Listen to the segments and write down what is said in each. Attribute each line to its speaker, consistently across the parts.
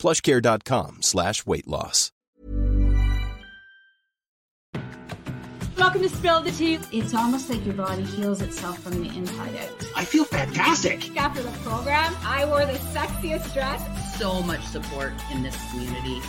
Speaker 1: plushcare.com slash weight loss.
Speaker 2: Welcome to Spill the Tea. It's almost like your body heals itself from the inside out.
Speaker 3: I feel fantastic.
Speaker 4: After the program, I wore the sexiest dress.
Speaker 5: So much support in this community.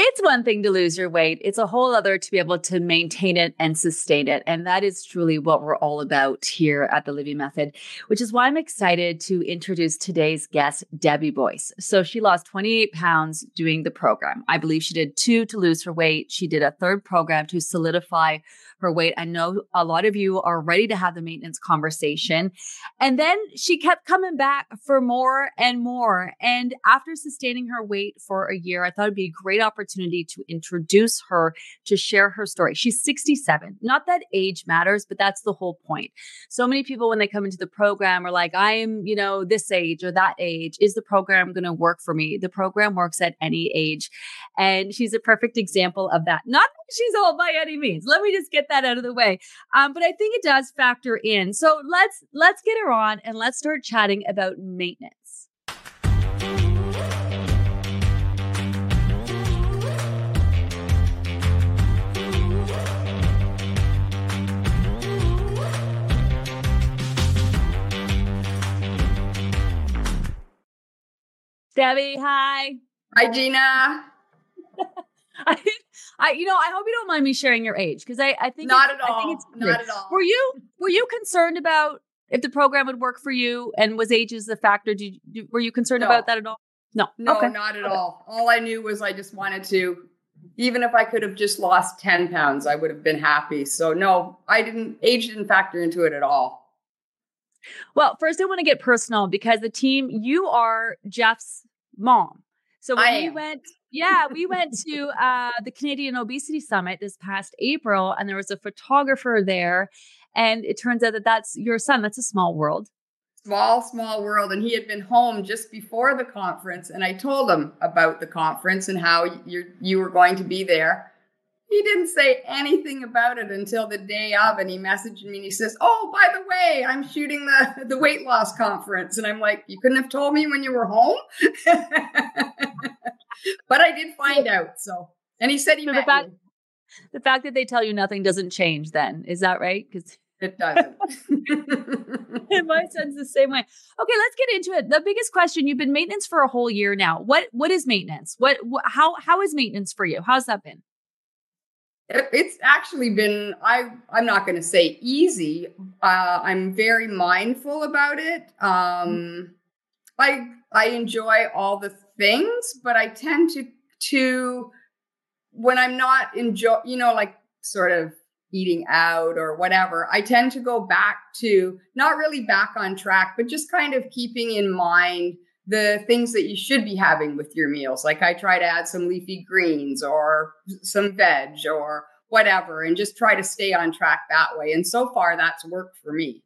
Speaker 6: It's one thing to lose your weight. It's a whole other to be able to maintain it and sustain it. And that is truly what we're all about here at the Livy Method, which is why I'm excited to introduce today's guest, Debbie Boyce. So she lost 28 pounds doing the program. I believe she did two to lose her weight. She did a third program to solidify her weight. I know a lot of you are ready to have the maintenance conversation. And then she kept coming back for more and more. And after sustaining her weight for a year, I thought it'd be a great opportunity to introduce her to share her story. She's 67. Not that age matters, but that's the whole point. So many people, when they come into the program, are like, I am, you know, this age or that age. Is the program going to work for me? The program works at any age. And she's a perfect example of that. Not that she's old by any means. Let me just get that out of the way. Um, but I think it does factor in. So let's let's get her on and let's start chatting about maintenance. Debbie, hi.
Speaker 5: Hi, Gina.
Speaker 6: I, I, you know, I hope you don't mind me sharing your age because I, I think
Speaker 5: not
Speaker 6: it's,
Speaker 5: at all.
Speaker 6: I think it's
Speaker 5: not at all.
Speaker 6: Were you were you concerned about if the program would work for you and was age as a factor? Did you, were you concerned
Speaker 5: No.
Speaker 6: about that at all? No,
Speaker 5: No,
Speaker 6: okay.
Speaker 5: not at all. All I knew was I just wanted to, even if I could have just lost 10 pounds, I would have been happy. So, no, I didn't, age didn't factor into it at all.
Speaker 6: Well, first I want to get personal because the team you are Jeff's mom. So when
Speaker 5: I
Speaker 6: we
Speaker 5: am.
Speaker 6: went, yeah, we went to uh, the Canadian Obesity Summit this past April, and there was a photographer there, and it turns out that that's your son. That's a small world.
Speaker 5: Small, small world. And he had been home just before the conference. And I told him about the conference and how you you were going to be there. He didn't say anything about it until the day of. And he messaged me and he says, Oh, by the way, I'm shooting the, the weight loss conference. And I'm like, You couldn't have told me when you were home? but I did find out. So, and he said he
Speaker 6: So the fact-
Speaker 5: you.
Speaker 6: The fact that they tell you nothing doesn't change. Then is that right? Because
Speaker 5: It doesn't.
Speaker 6: my son's the same way. Okay, let's get into it. The biggest question: You've been maintenance for a whole year now. What what is maintenance? What, what how how is maintenance for you? How's that been?
Speaker 5: It- It's actually been I I'm not going to say easy. Uh, I'm very mindful about it. Um, I I enjoy all the things, but I tend to to when I'm not enjoy, you know, like sort of eating out or whatever. I tend to go back to not really back on track, but just kind of keeping in mind the things that you should be having with your meals. Like I try to add some leafy greens or some veg or whatever and just try to stay on track that way. And so far that's worked for me.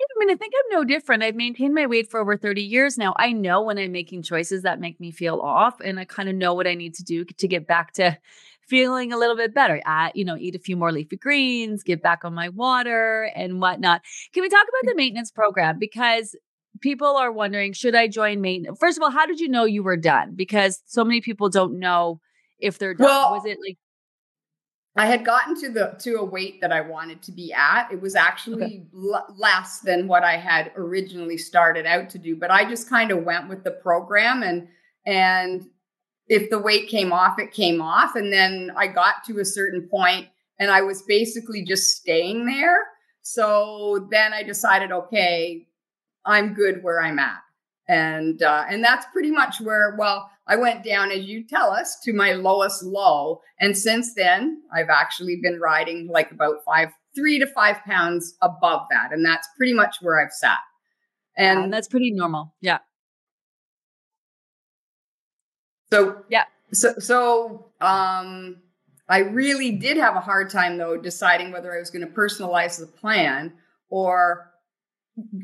Speaker 6: I mean, I think I'm no different. I've maintained my weight for over 30 years now. I know when I'm making choices that make me feel off, and I kind of know what I need to do to get back to feeling a little bit better. Uh, you know, eat a few more leafy greens, get back on my water and whatnot. Can we talk about the maintenance program? Because people are wondering, should I join maintenance? First of all, how did you know you were done? Because so many people don't know if they're done.
Speaker 5: Well,
Speaker 6: Was it like
Speaker 5: I had gotten to the to a weight that I wanted to be at. It was actually l- less than what I had originally started out to do, but I just kind of went with the program and and if the weight came off, it came off and then I got to a certain point and I was basically just staying there. So then I decided okay, I'm good where I'm at. And uh, and that's pretty much where well I went down as you tell us to my lowest low and since then I've actually been riding like about five three to five pounds above that and that's pretty much where I've sat
Speaker 6: and
Speaker 5: and
Speaker 6: that's pretty normal. Yeah.
Speaker 5: So
Speaker 6: yeah.
Speaker 5: So so um I really did have a hard time though deciding whether I was going to personalize the plan or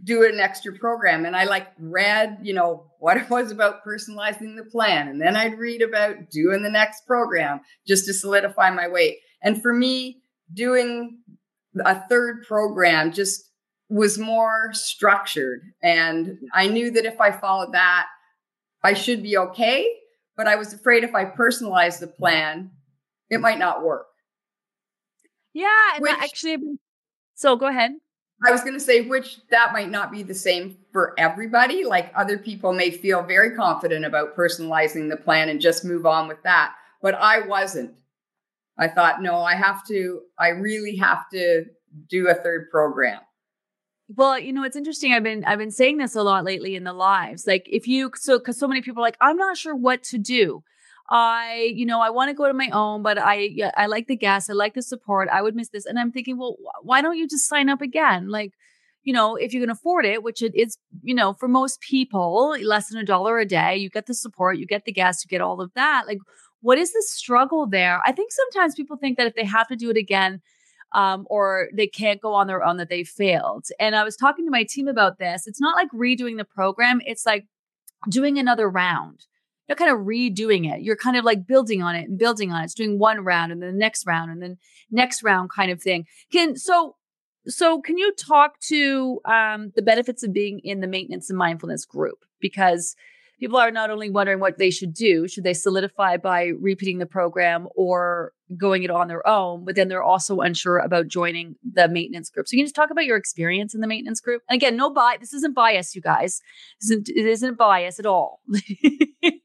Speaker 5: do an extra program. And i like read you know what it was about personalizing the plan. And then i'd read about doing the next program just to solidify my weight. And for me doing a third program just was more structured. And i knew that if i followed that i should be okay. But i was afraid if i personalized the plan it might not work.
Speaker 6: Yeah and Which, actually so go ahead
Speaker 5: I was going to say, which that might not be the same for everybody. Like other people may feel very confident about personalizing the plan and just move on with that. But I wasn't. I thought, no, I have to, I really have to do a third program.
Speaker 6: Well, you know, it's interesting. I've been I've been saying this a lot lately in the lives. Like if you so cuz so many people are like I'm not sure what to do. I, you know, I want to go to my own, but I, I like the gas. I like the support. I would miss this. And I'm thinking, well, why don't you just sign up again? Like, you know, if you can afford it, which it is, you know, for most people, less than a dollar a day, you get the support, you get the gas, you get all of that. Like, what is the struggle there? I think sometimes people think that if they have to do it again, um, or they can't go on their own, that they failed. And I was talking to my team about this. It's not like redoing the program, it's like doing another round you're kind of redoing it. You're kind of like building on it and building on it. It's doing one round and then the next round and then next round kind of thing. Can so so can you talk to um, the benefits of being in the maintenance and mindfulness group? Because people are not only wondering what they should do, should they solidify by repeating the program or going it on their own, but then they're also unsure about joining the maintenance group. So you can just talk about your experience in the maintenance group. And again, no bias. This isn't bias, you guys. This isn't, it isn't bias at all.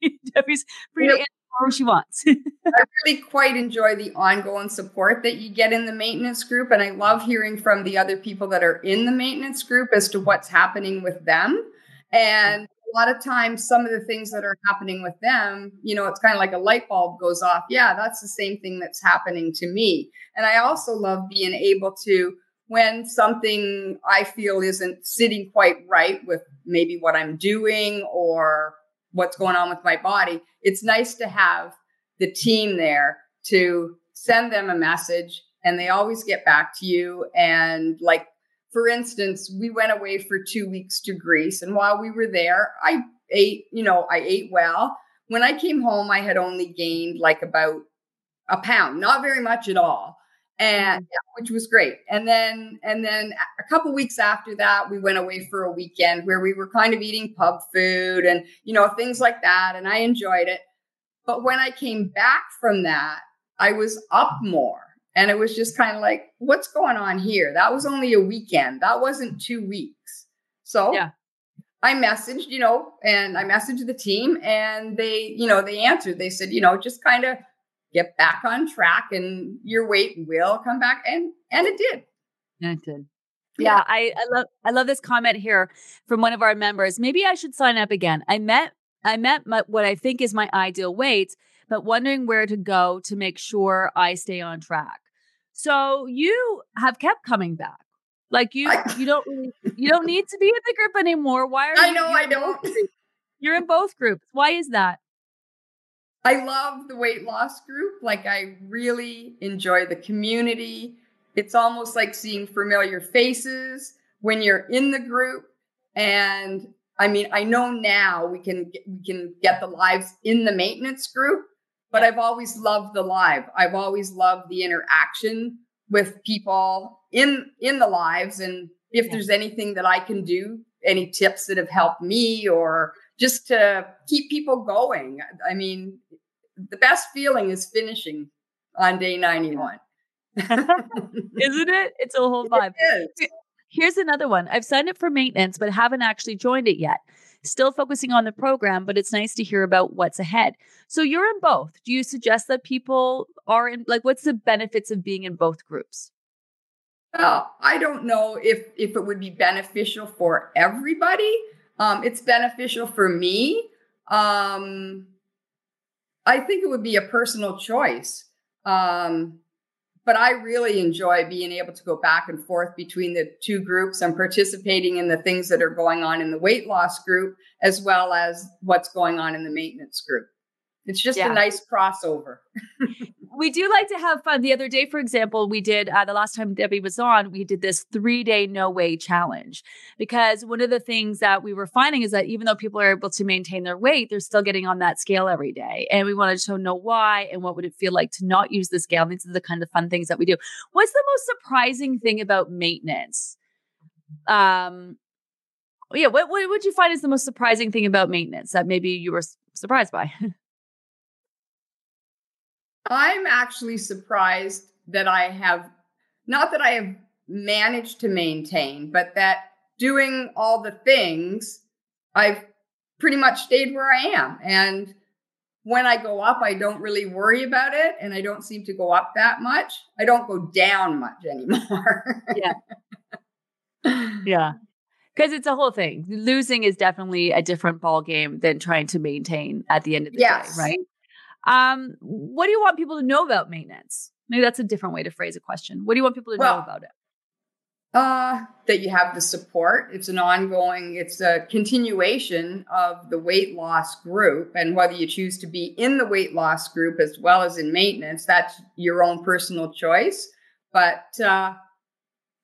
Speaker 6: Free to answer whatever she wants.
Speaker 5: I really quite enjoy the ongoing support that you get in the maintenance group. And I love hearing from the other people that are in the maintenance group as to what's happening with them. And a lot of times some of the things that are happening with them you know it's kind of like a light bulb goes off yeah that's the same thing that's happening to me and i also love being able to when something i feel isn't sitting quite right with maybe what i'm doing or what's going on with my body it's nice to have the team there to send them a message and they always get back to you and like for instance, we went away for two weeks to Greece. And while we were there, I ate, you know, I ate well. When I came home, I had only gained like about a pound, not very much at all. And yeah, which was great. And then, and then a couple weeks after that, we went away for a weekend where we were kind of eating pub food and, you know, things like that. And I enjoyed it. But when I came back from that, I was up more. And it was just kind of like, what's going on here? That was only a weekend. That wasn't two weeks. So yeah. I messaged, you know, and I messaged the team and they, you know, they answered. They said, you know, just kind of get back on track and your weight will come back. And and it did.
Speaker 6: And it did. Yeah, yeah, I, I love I love this comment here from one of our members. Maybe I should sign up again. I met I met my, what I think is my ideal weight, but wondering where to go to make sure I stay on track. So you have kept coming back. Like you, I, you don't really, you don't need to be in the group anymore. Why are
Speaker 5: I
Speaker 6: you?
Speaker 5: know I don't.
Speaker 6: You're in both groups. Why is that?
Speaker 5: I love the weight loss group. Like I really enjoy the community. It's almost like seeing familiar faces when you're in the group. And I mean, I know now we can we can get the lives in the maintenance group, but I've always loved the live. I've always loved the interaction with people in in the lives and if yeah. there's anything that I can do, any tips that have helped me or just to keep people going. I mean, the best feeling is finishing on day 91.
Speaker 6: Isn't it? It's a whole vibe. Here's another one. I've signed up for maintenance, but haven't actually joined it yet still focusing on the program, but it's nice to hear about what's ahead. So you're in both. Do you suggest that people are in like what's the benefits of being in both groups?
Speaker 5: Well, I don't know if if it would be beneficial for everybody. Um, it's beneficial for me. Um, I think it would be a personal choice. Um, but I really enjoy being able to go back and forth between the two groups. I'm participating in the things that are going on in the weight loss group as well as what's going on in the maintenance group. It's just yeah. a nice crossover.
Speaker 6: we do like to have fun. The other day, for example, we did uh, the last time Debbie was on, we did this three day no way challenge because one of the things that we were finding is that even though people are able to maintain their weight, they're still getting on that scale every day. And we wanted to know why and what would it feel like to not use the scale. These are the kind of fun things that we do. What's the most surprising thing about maintenance? Um, yeah, what, what would you find is the most surprising thing about maintenance that maybe you were surprised by?
Speaker 5: I'm actually surprised that I have, not that I have managed to maintain, but that doing all the things, I've pretty much stayed where I am. And when I go up, I don't really worry about it. And I don't seem to go up that much. I don't go down much anymore.
Speaker 6: yeah. Yeah. Because it's a whole thing. Losing is definitely a different ball game than trying to maintain at the end of the yes. day, right? Um, what do you want people to know about maintenance? Maybe that's a different way to phrase a question. What do you want people to well, know about it?
Speaker 5: Uh, that you have the support. It's an ongoing, it's a continuation of the weight loss group. And whether you choose to be in the weight loss group as well as in maintenance, that's your own personal choice. But uh,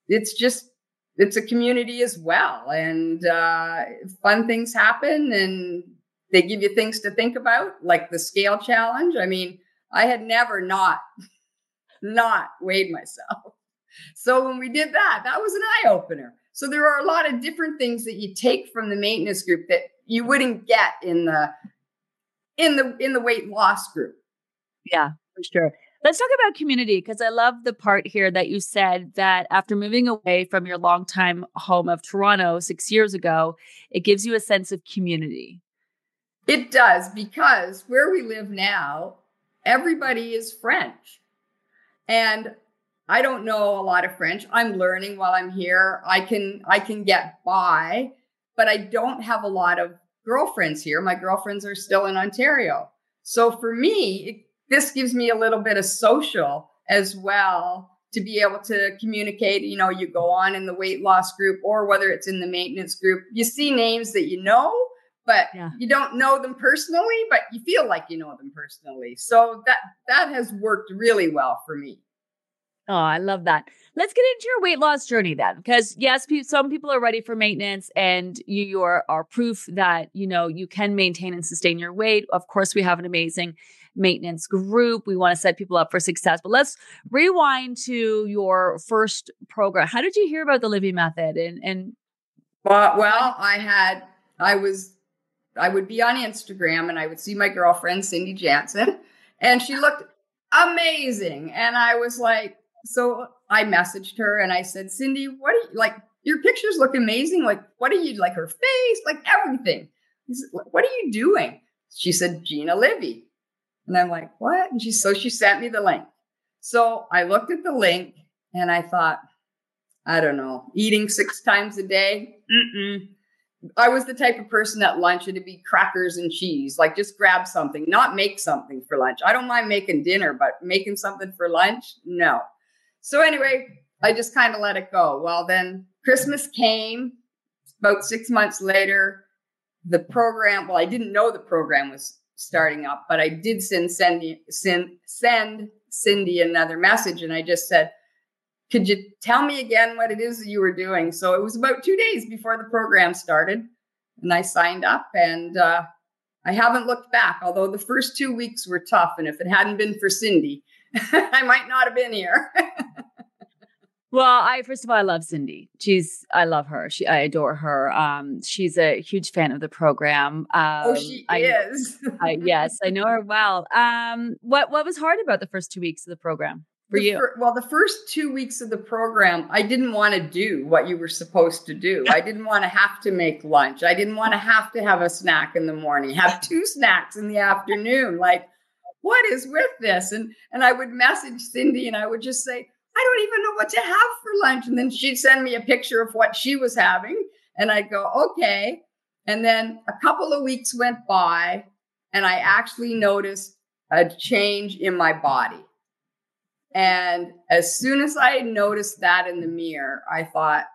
Speaker 5: it's just, it's a community as well. And uh, fun things happen and they give you things to think about, like the scale challenge. I mean, I had never not not weighed myself. So when we did that, that was an eye opener. So there are a lot of different things that you take from the maintenance group that you wouldn't get in the in the in the weight loss group.
Speaker 6: Yeah, for sure. Let's talk about community because I love the part here that you said that after moving away from your longtime home of Toronto six years ago, it gives you a sense of community.
Speaker 5: It does because where we live now, everybody is French. And I don't know a lot of French. I'm learning while I'm here. I can I can get by, but I don't have a lot of girlfriends here. My girlfriends are still in Ontario. So for me, it, this gives me a little bit of social as well to be able to communicate. You know, you go on in the weight loss group or whether it's in the maintenance group, you see names that you know, but yeah. you don't know them personally, but you feel like you know them personally. So that that has worked really well for me.
Speaker 6: Oh, I love that. Let's get into your weight loss journey then, because yes, some people are ready for maintenance, and you are, are proof that you know you can maintain and sustain your weight. Of course, we have an amazing maintenance group. We want to set people up for success. But let's rewind to your first program. How did you hear about the Livy Method? And and
Speaker 5: well, well, I had I was I would be on Instagram and I would see my girlfriend, Cindy Jansen, and she looked amazing. And I was like, so I messaged her and I said, Cindy, what are you like? Your pictures look amazing. Like, what are you like her face, like everything? Said, what are you doing? She said, Gina Livy. And I'm like, what? And she, so she sent me the link. So I looked at the link and I thought, I don't know, eating six times a day. Mm-mm. I was the type of person at lunch it'd be crackers and cheese, like just grab something, not make something for lunch. I don't mind making dinner, but making something for lunch, no. So anyway, I just kind of let it go. Well, then Christmas came about six months later. The program, well, I didn't know the program was starting up, but I did send Cindy, send, send Cindy another message. And I just said, could you tell me again what it is that you were doing? So it was about two days before the program started, and I signed up, and uh, I haven't looked back. Although the first two weeks were tough, and if it hadn't been for Cindy, I might not have been here.
Speaker 6: well, I first of all, I love Cindy. She's I love her. She I adore her. Um, she's a huge fan of the program. Um,
Speaker 5: oh, she I, is.
Speaker 6: I, yes, I know her well. Um, what what was hard about the first two weeks of the program? For you? Fir-
Speaker 5: well, the first two weeks of the program, I didn't want to do what you were supposed to do. I didn't want to have to make lunch. I didn't want to have to have a snack in the morning, have two snacks in the afternoon. Like, what is with this? And and I would message Cindy and I would just say, I don't even know what to have for lunch. And then she'd send me a picture of what she was having. And I'd go, okay. And then a couple of weeks went by and I actually noticed a change in my body. And as soon as I noticed that in the mirror, I thought,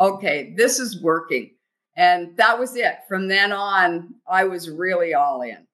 Speaker 5: okay, this is working. And that was it. From then on, I was really all in.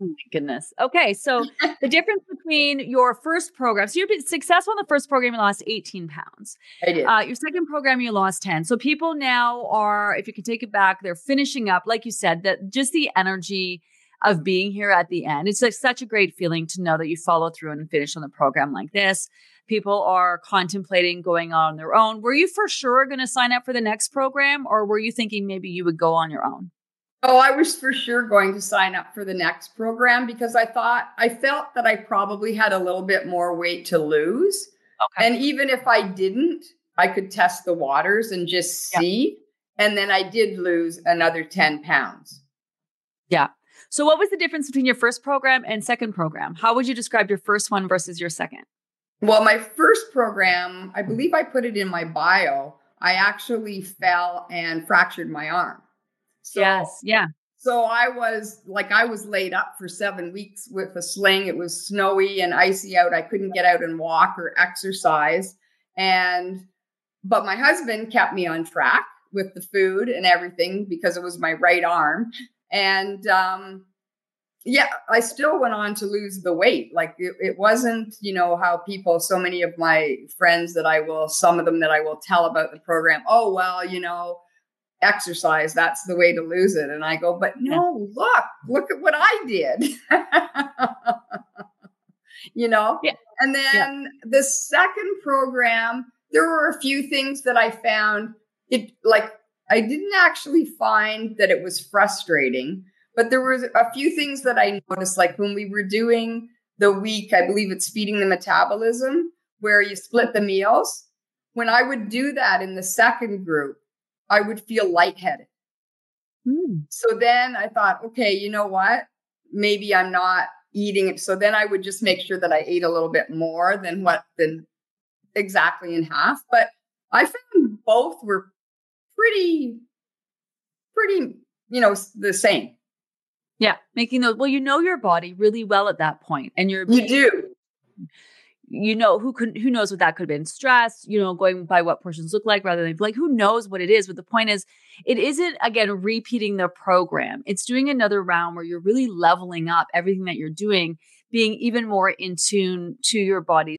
Speaker 6: Oh my goodness. Okay. So the difference between your first program, so you've been successful in the first program, you lost 18 pounds.
Speaker 5: I did.
Speaker 6: Uh, your second program, you lost 10. So people now are, if you can take it back, they're finishing up, like you said, that just the energy of being here at the end. It's like such a great feeling to know that you follow through and finish on the program like this. People are contemplating going on their own. Were you for sure going to sign up for the next program, or were you thinking maybe you would go on your own?
Speaker 5: Oh, I was for sure going to sign up for the next program because I thought I felt that I probably had a little bit more weight to lose. Okay. And even if I didn't, I could test the waters and just see. Yeah. And then I did lose another 10 pounds.
Speaker 6: Yeah. So, what was the difference between your first program and second program? How would you describe your first one versus your second?
Speaker 5: Well, my first program, I believe I put it in my bio. I actually fell and fractured my arm.
Speaker 6: So, yes. Yeah.
Speaker 5: So I was like, I was laid up for seven weeks with a sling. It was snowy and icy out. I couldn't get out and walk or exercise. And, but my husband kept me on track with the food and everything because it was my right arm. And, um, yeah, I still went on to lose the weight. Like it, it, wasn't, you know, how people, so many of my friends that I will, some of them that I will tell about the program, oh, well, you know, exercise that's the way to lose it and i go but no look look at what i did you know yeah. and then yeah. the second program there were a few things that i found it like i didn't actually find that it was frustrating but there was a few things that i noticed like when we were doing the week i believe it's feeding the metabolism where you split the meals when i would do that in the second group I would feel lightheaded. Mm. So then I thought, okay, you know what? Maybe I'm not eating it. So then I would just make sure that I ate a little bit more than what than exactly in half. But I found both were pretty, pretty, you know, the same.
Speaker 6: Yeah, making those. Well, you know your body really well at that point, and you're
Speaker 5: you do
Speaker 6: you know who could who knows what that could have been stress you know going by what portions look like rather than like who knows what it is but the point is it isn't again repeating the program it's doing another round where you're really leveling up everything that you're doing being even more in tune to your body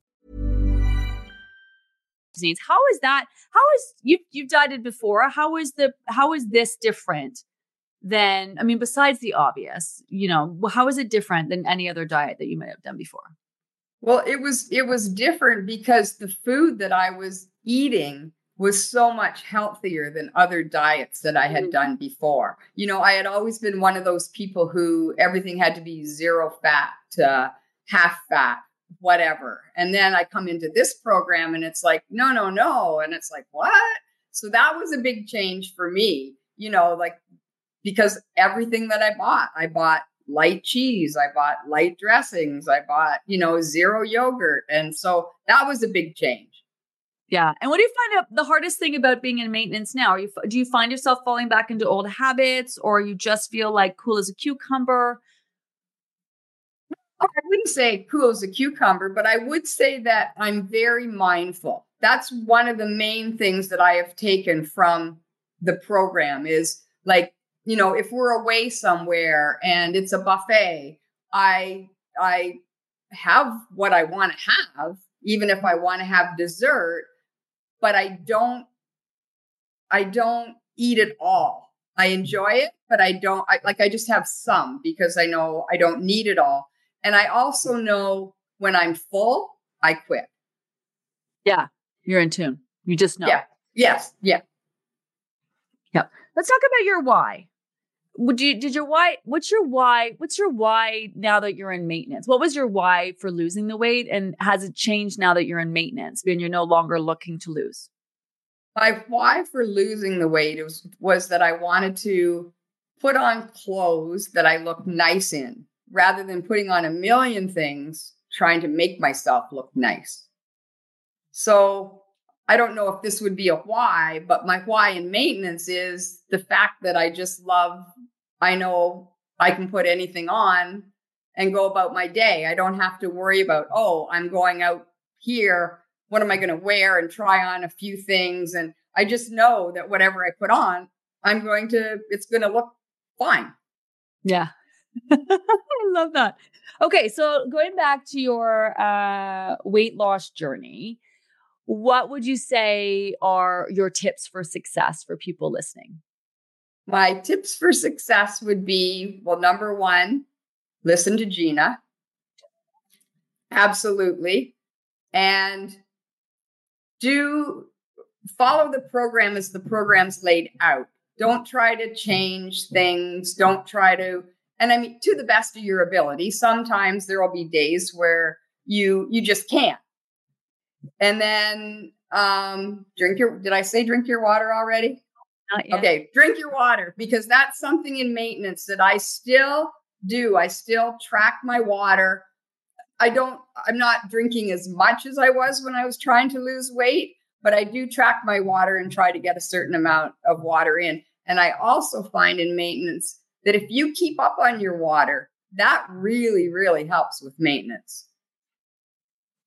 Speaker 6: needs. How is that? How is you you've dieted before? How is the how is this different than I mean, besides the obvious, you know, how is it different than any other diet that you might have done before?
Speaker 5: Well, it was it was different because the food that I was eating was so much healthier than other diets that I had mm. done before. You know, I had always been one of those people who everything had to be zero fat, uh, half fat, whatever. And then I come into this program and it's like, no, no, no. And it's like, what? So that was a big change for me, you know, like because everything that I bought, I bought light cheese, I bought light dressings, I bought, you know, zero yogurt. And so that was a big change.
Speaker 6: Yeah. And what do you find the hardest thing about being in maintenance now? Are you do you find yourself falling back into old habits or you just feel like cool as a cucumber?
Speaker 5: Oh, I wouldn't say as a cucumber, but I would say that I'm very mindful. That's one of the main things that I have taken from the program is like, you know, if we're away somewhere and it's a buffet, I I have what I want to have, even if I want to have dessert, but I don't I don't eat it all. I enjoy it, but I don't I, like I just have some because I know I don't need it all. And I also know when I'm full, I quit.
Speaker 6: Yeah, you're in tune. You just know.
Speaker 5: Yeah. Yes. Yeah.
Speaker 6: Yep. Let's talk about your why. Would you did your why what's your why what's your why now that you're in maintenance what was your why for losing the weight and has it changed now that you're in maintenance and you're no longer looking to lose
Speaker 5: my why for losing the weight was was that i wanted to put on clothes that i looked nice in rather than putting on a million things trying to make myself look nice so I don't know if this would be a why, but my why in maintenance is the fact that I just love, I know I can put anything on and go about my day. I don't have to worry about, oh, I'm going out here. What am I going to wear and try on a few things? And I just know that whatever I put on, I'm going to, it's going to look fine.
Speaker 6: Yeah. I love that. Okay. So going back to your uh, weight loss journey, what would you say are your tips for success for people listening?
Speaker 5: My tips for success would be well, number one, listen to Gina. Absolutely. And do follow the program as the program's laid out. Don't try to change things. Don't try to, and I mean, to the best of your ability. Sometimes there will be days where you you just can't and then um, drink your, did I say drink your water already? Okay, drink your water because that's something in maintenance that I still do. I still track my water. I don't, I'm not drinking as much as I was when I was trying to lose weight, but I do track my water and try to get a certain amount of water in. And I also find in maintenance that if you keep up on your water, that really, really helps with maintenance.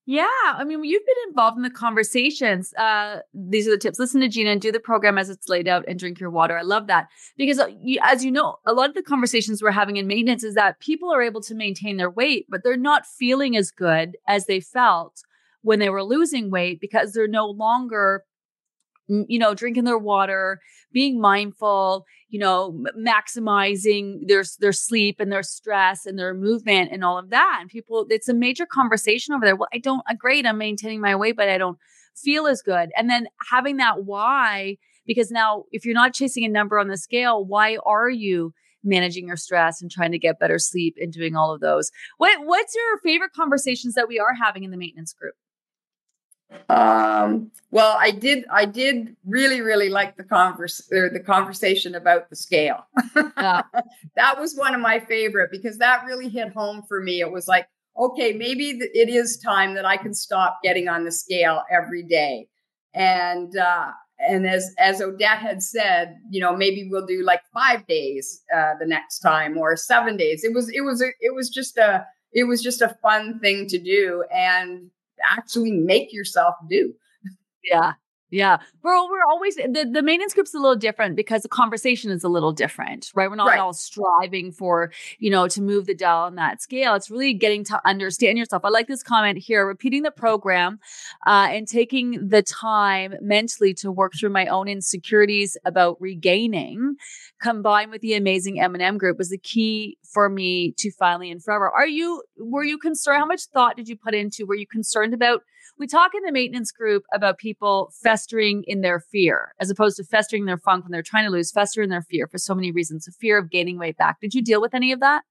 Speaker 6: Yeah. I mean, you've been involved in the conversations. Uh, these are the tips. Listen to Gina and do the program as it's laid out and drink your water. I love that because, uh, as you know, a lot of the conversations we're having in maintenance is that people are able to maintain their weight, but they're not feeling as good as they felt when they were losing weight because they're no longer you know, drinking their water, being mindful, you know, maximizing their their sleep and their stress and their movement and all of that. And people, it's a major conversation over there. Well, I don't, uh, great, I'm maintaining my weight, but I don't feel as good. And then having that why, because now if you're not chasing a number on the scale, why are you? managing your stress and trying to get better sleep and doing all of those. What what's your favorite conversations that we are having in the maintenance group?
Speaker 5: Um, well, I did. I did really, really like the converse or the conversation about the scale. Yeah. that was one of my favorite because that really hit home for me. It was like, okay, maybe it is time that I can stop getting on the scale every day. And uh, and as as Odette had said, you know, maybe we'll do like five days uh, the next time or seven days. It was it was a, it was just a it was just a fun thing to do and actually make yourself do.
Speaker 6: Yeah. Yeah. We're, we're always, the, the maintenance group's a little different because the conversation is a little different, right? We're not right. all striving for, you know, to move the dial on that scale. It's really getting to understand yourself. I like this comment here, repeating the program uh, and taking the time mentally to work through my own insecurities about regaining combined with the amazing M&M group was the key for me to finally and forever. Are you, were you concerned? How much thought did you put into, were you concerned about we talk in the maintenance group about people festering in their fear as opposed to festering their funk when they're trying to lose, fester in their fear for so many reasons. The fear of gaining weight back. Did you deal with any of that?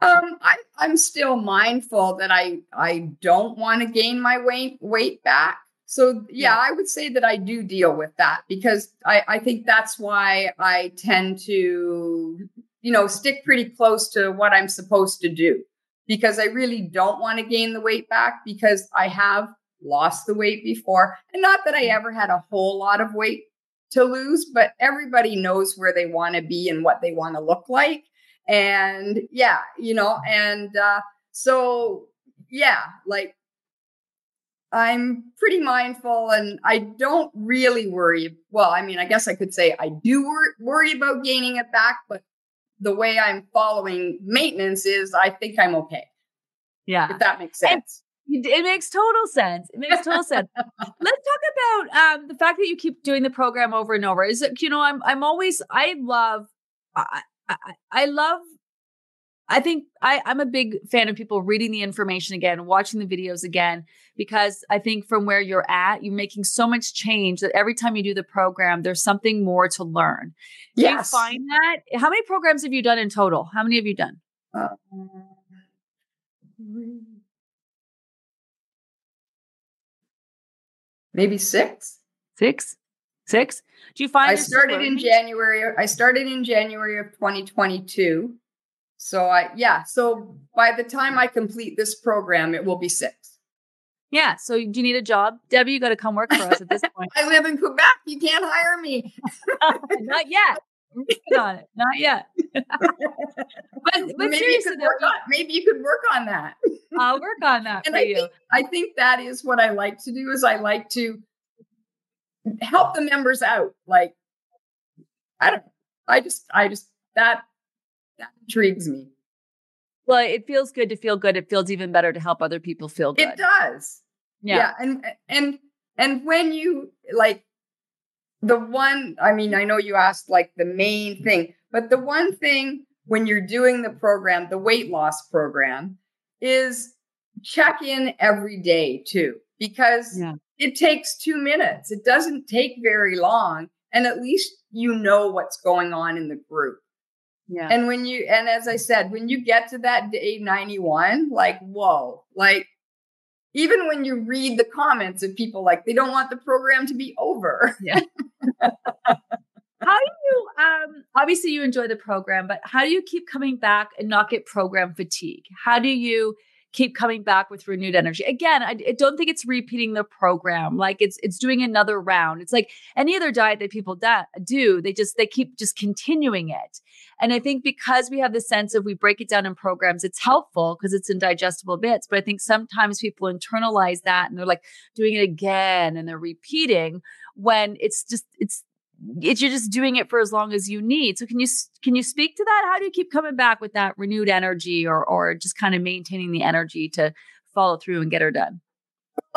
Speaker 5: Um, I, I'm still mindful that I I don't want to gain my weight weight back. So yeah, yeah, I would say that I do deal with that because I, I think that's why I tend to, you know, stick pretty close to what I'm supposed to do because I really don't want to gain the weight back because I have lost the weight before. And not that I mm. ever had a whole lot of weight to lose, but everybody knows where they want to be and what they want to look like. And yeah, you know, and uh, so yeah, like I'm pretty mindful and I don't really worry. Well, I mean, I guess I could say I do wor- worry about gaining it back, but the way I'm following maintenance is I think I'm okay.
Speaker 6: Yeah.
Speaker 5: If that makes sense.
Speaker 6: And it makes total sense. It makes total sense. Let's talk about um, the fact that you keep doing the program over and over. Is it, you know, I'm I'm always I love I, I, I love I think I, I'm a big fan of people reading the information again, watching the videos again, because I think from where you're at, you're making so much change that every time you do the program, there's something more to learn. Do
Speaker 5: Yes.
Speaker 6: you find that? How many programs have you done in total? How many have you done?
Speaker 5: Uh, maybe six.
Speaker 6: Six? Six? Do you find
Speaker 5: I started in? January. I started in January of 2022. So I yeah. So by the time I complete this program, it will be six.
Speaker 6: Yeah. So do you need a job? Debbie, you got to come work for us at this point.
Speaker 5: I live in Quebec. You can't hire me.
Speaker 6: Not yet. On it. Not yet. but but
Speaker 5: maybe you
Speaker 6: seriously,
Speaker 5: could
Speaker 6: though,
Speaker 5: work on. Maybe you could work on that.
Speaker 6: I'll work on that
Speaker 5: And
Speaker 6: for
Speaker 5: I
Speaker 6: you.
Speaker 5: think I think that is what I like to do. Is I like to help the members out. Like I don't. I just. I just that that intrigues me.
Speaker 6: Well, it feels good to feel good. It feels even better to help other people feel good.
Speaker 5: It does.
Speaker 6: Yeah.
Speaker 5: and and and when you like the one i mean i know you asked like the main thing but the one thing when you're doing the program the weight loss program is check in every day too because
Speaker 6: Yeah.
Speaker 5: it takes 2 minutes it doesn't take very long and at least you know what's going on in the group
Speaker 6: Yeah.
Speaker 5: and when you, and as I said, when you get to that day 91, like, whoa, like, even when you read the comments of people like they don't want the program to be over. Yeah.
Speaker 6: how do you um obviously you enjoy the program, but how do you keep coming back and not get program fatigue? How do you keep coming back with renewed energy? Again, I, I don't think it's repeating the program. Like it's it's doing another round. It's like any other diet that people da- do. They just they keep just continuing it. And I think because we have the sense of we break it down in programs, it's helpful because it's in digestible bits. But I think sometimes people internalize that and they're like doing it again and they're repeating when it's just it's it's you're just doing it for as long as you need. So can you can you speak to that? How do you keep coming back with that renewed energy or or just kind of maintaining the energy to follow through and get her done?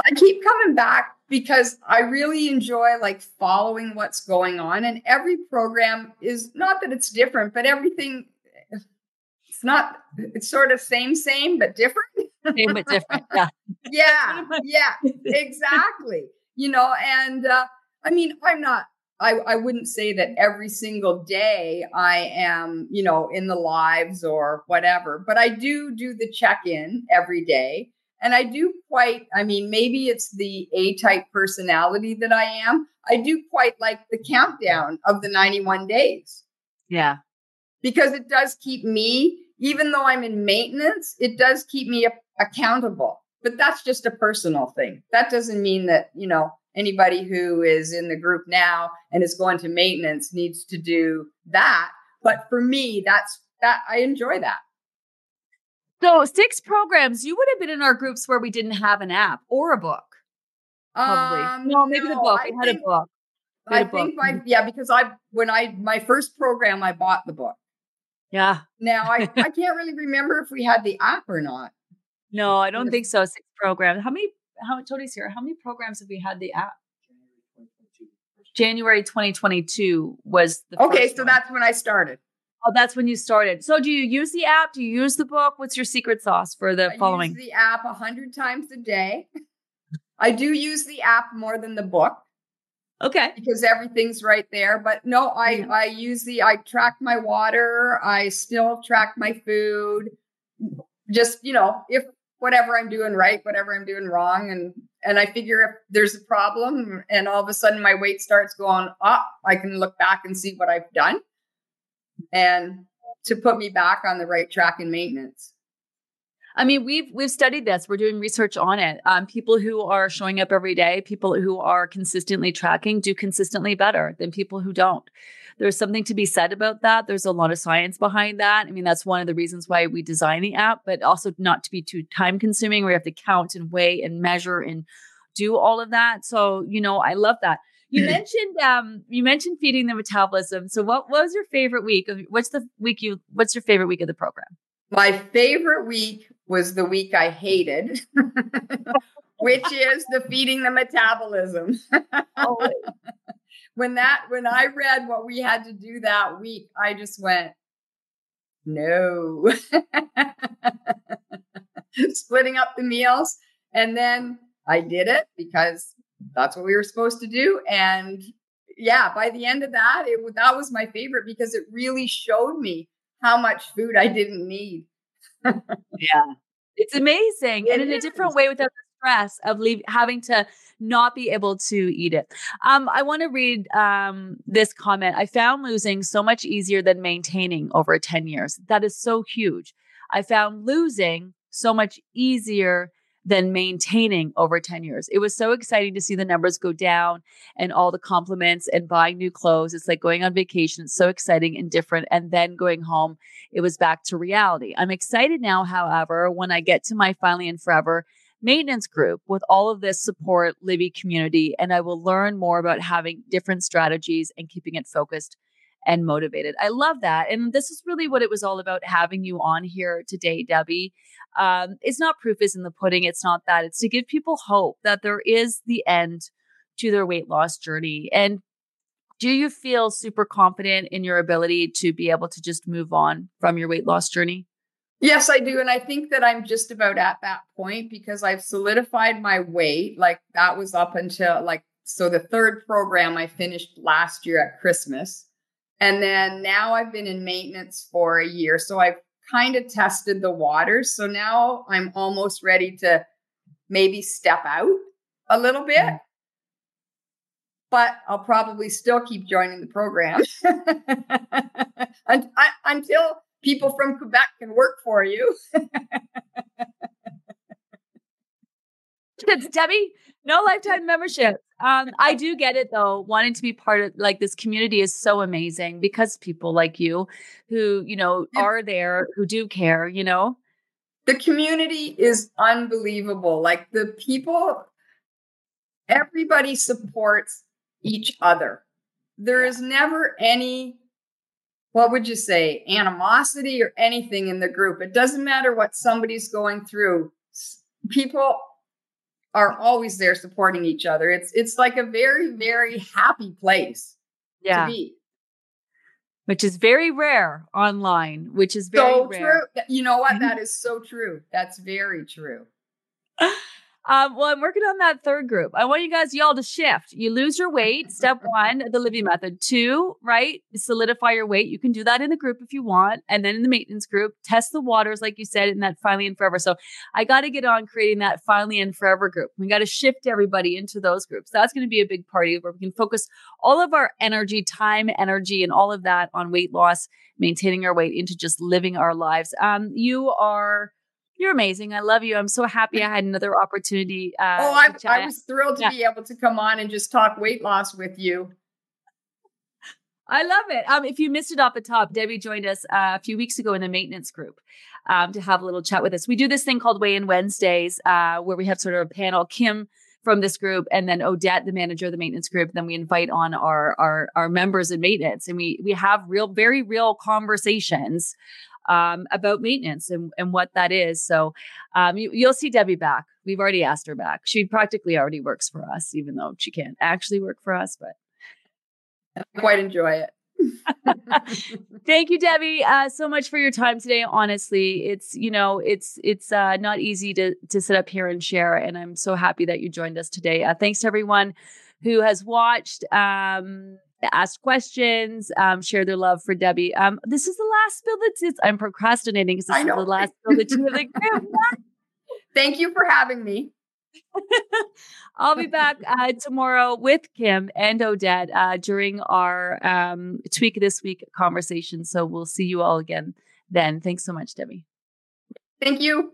Speaker 5: I keep coming back because I really enjoy like following what's going on. And every program is not that it's different, but everything it's not it's sort of same, same, but different.
Speaker 6: Same but different. Yeah.
Speaker 5: yeah, yeah, exactly. You know, and uh, I mean, I'm not. I, I wouldn't say that every single day I am, you know, in the lives or whatever, but I do do the check in every day. And I do quite, I mean, maybe it's the A type personality that I am. I do quite like the countdown of the 91 days
Speaker 6: Yeah.
Speaker 5: because it does keep me, even though I'm in maintenance, it does keep me accountable. But that's just a personal thing. That doesn't mean that, you know, anybody who is in the group now and is going to maintenance needs to do that. But for me, that's that I enjoy that.
Speaker 6: So six programs. You would have been in our groups where we didn't have an app or a book. Probably.
Speaker 5: Um,
Speaker 6: no, maybe the book.
Speaker 5: I
Speaker 6: We had a book. We
Speaker 5: I
Speaker 6: had a
Speaker 5: think
Speaker 6: book.
Speaker 5: my yeah, because I when I my first program I bought the book.
Speaker 6: Yeah.
Speaker 5: Now I I can't really remember if we had the app or not.
Speaker 6: No, I don't think so. Six programs. How many? How Tony's here? How many programs have we had the app? January 2022 was the
Speaker 5: Okay,
Speaker 6: first
Speaker 5: so
Speaker 6: one.
Speaker 5: that's when I started.
Speaker 6: Oh, that's when you started. So, do you use the app? Do you use the book? What's your secret sauce for the
Speaker 5: I
Speaker 6: following?
Speaker 5: use the app a hundred times a day. I do use the app more than the book
Speaker 6: okay,
Speaker 5: because everything's right there. But no, I
Speaker 6: Yeah.
Speaker 5: I use the I track my water. I still track my food. Just you know, if whatever I'm doing right, whatever I'm doing wrong, and and I figure if there's a problem, and all of a sudden my weight starts going up, I can look back and see what I've done, and to put me back on the right track in maintenance.
Speaker 6: I mean, we've we've studied this. We're doing research on it. Um, people who are showing up every day, people who are consistently tracking, do consistently better than people who don't. There's something to be said about that. There's a lot of science behind that. I mean, that's one of the reasons why we design the app, but also not to be too time consuming. We have to count and weigh and measure and do all of that. So, you know, I love that. You mentioned um you mentioned feeding the metabolism. So what, what was your favorite week of what's the week you what's your favorite week of the program?
Speaker 5: My favorite week was the week I hated, which is the feeding the metabolism. When that when I read what we had to do that week, I just went, no. Splitting up the meals. And then I did it because that's what we were supposed to do. And yeah, by the end of that, it that was my favorite because it really showed me how much food I didn't need.
Speaker 6: yeah. It's amazing. It and in is. a different way without the stress of leave, having to not be able to eat it. Um, I want to read um, this comment. I found losing so much easier than maintaining over 10 years. That is so huge. I found losing so much easier than maintaining over 10 years. It was so exciting to see the numbers go down and all the compliments and buying new clothes. It's like going on vacation. It's so exciting and different. And then going home, it was back to reality. I'm excited now, however, when I get to my finally and forever maintenance group with all of this support Livy community, and I will learn more about having different strategies and keeping it focused and motivated. I love that. And this is really what it was all about having you on here today, Debbie. Um, it's not proof is in the pudding. It's not that. It's to give people hope that there is the end to their weight loss journey. And do you feel super confident in your ability to be able to just move on from your weight loss journey?
Speaker 5: Yes, I do. And I think that I'm just about at that point because I've solidified my weight. Like that was up until like, so the third program I finished last year at Christmas. And then now I've been in maintenance for a year. So I've kind of tested the waters. So now I'm almost ready to maybe step out a little bit. Mm-hmm. But I'll probably still keep joining the program until people from Quebec can work for you.
Speaker 6: Debbie, no lifetime membership. Um, I do get it though. Wanting to be part of like this community is so amazing because people like you who, you know, are there, who do care, you know?
Speaker 5: The community is unbelievable. Like the people, everybody supports each other. There is never any what would you say, animosity or anything in the group. It doesn't matter what somebody's going through. People are always there supporting each other. It's it's like a very very happy place yeah. to be.
Speaker 6: Which is very rare online, which is very so
Speaker 5: rare. True. You know what? Mm-hmm. that is so true. That's very true.
Speaker 6: Um, well, I'm working on that third group. I want you guys, y'all, to shift. You lose your weight. Step one, the Livy method. Two, right? Solidify your weight. You can do that in the group if you want. And then in the maintenance group, test the waters, like you said, in that finally and forever. So I got to get on creating that finally and forever group. We got to shift everybody into those groups. That's going to be a big party where we can focus all of our energy, time, energy, and all of that on weight loss, maintaining our weight into just living our lives. Um, you are you're amazing. I love you. I'm so happy I had another opportunity.
Speaker 5: Uh, oh, I, I was thrilled to yeah. be able to come on and just talk weight loss with you.
Speaker 6: I love it. Um, if you missed it off the top, Debbie joined us uh, a few weeks ago in the maintenance group um, to have a little chat with us. We do this thing called Weigh In Wednesdays, uh, where we have sort of a panel. Kim from this group, and then Odette, the manager of the maintenance group. Then we invite on our our our members in maintenance, and we we have real, very real conversations um, about maintenance and, and what that is. So um, you, you'll see Debbie back. We've already asked her back. She practically already works for us, even though she can't actually work for us, but
Speaker 5: I quite enjoy it.
Speaker 6: Thank you, Debbie, uh, so much for your time today. Honestly, it's you know it's it's uh, not easy to to sit up here and share, and I'm so happy that you joined us today. Uh, thanks to everyone who has watched. Um, asked questions, um, share their love for Debbie. Um, this is the last spill that's I'm procrastinating because this is the last spill that you have group.
Speaker 5: Thank you for having me.
Speaker 6: I'll be back uh, tomorrow with Kim and Odette uh, during our um, Tweak This Week conversation. So we'll see you all again then. Thanks so much, Debbie.
Speaker 5: Thank you.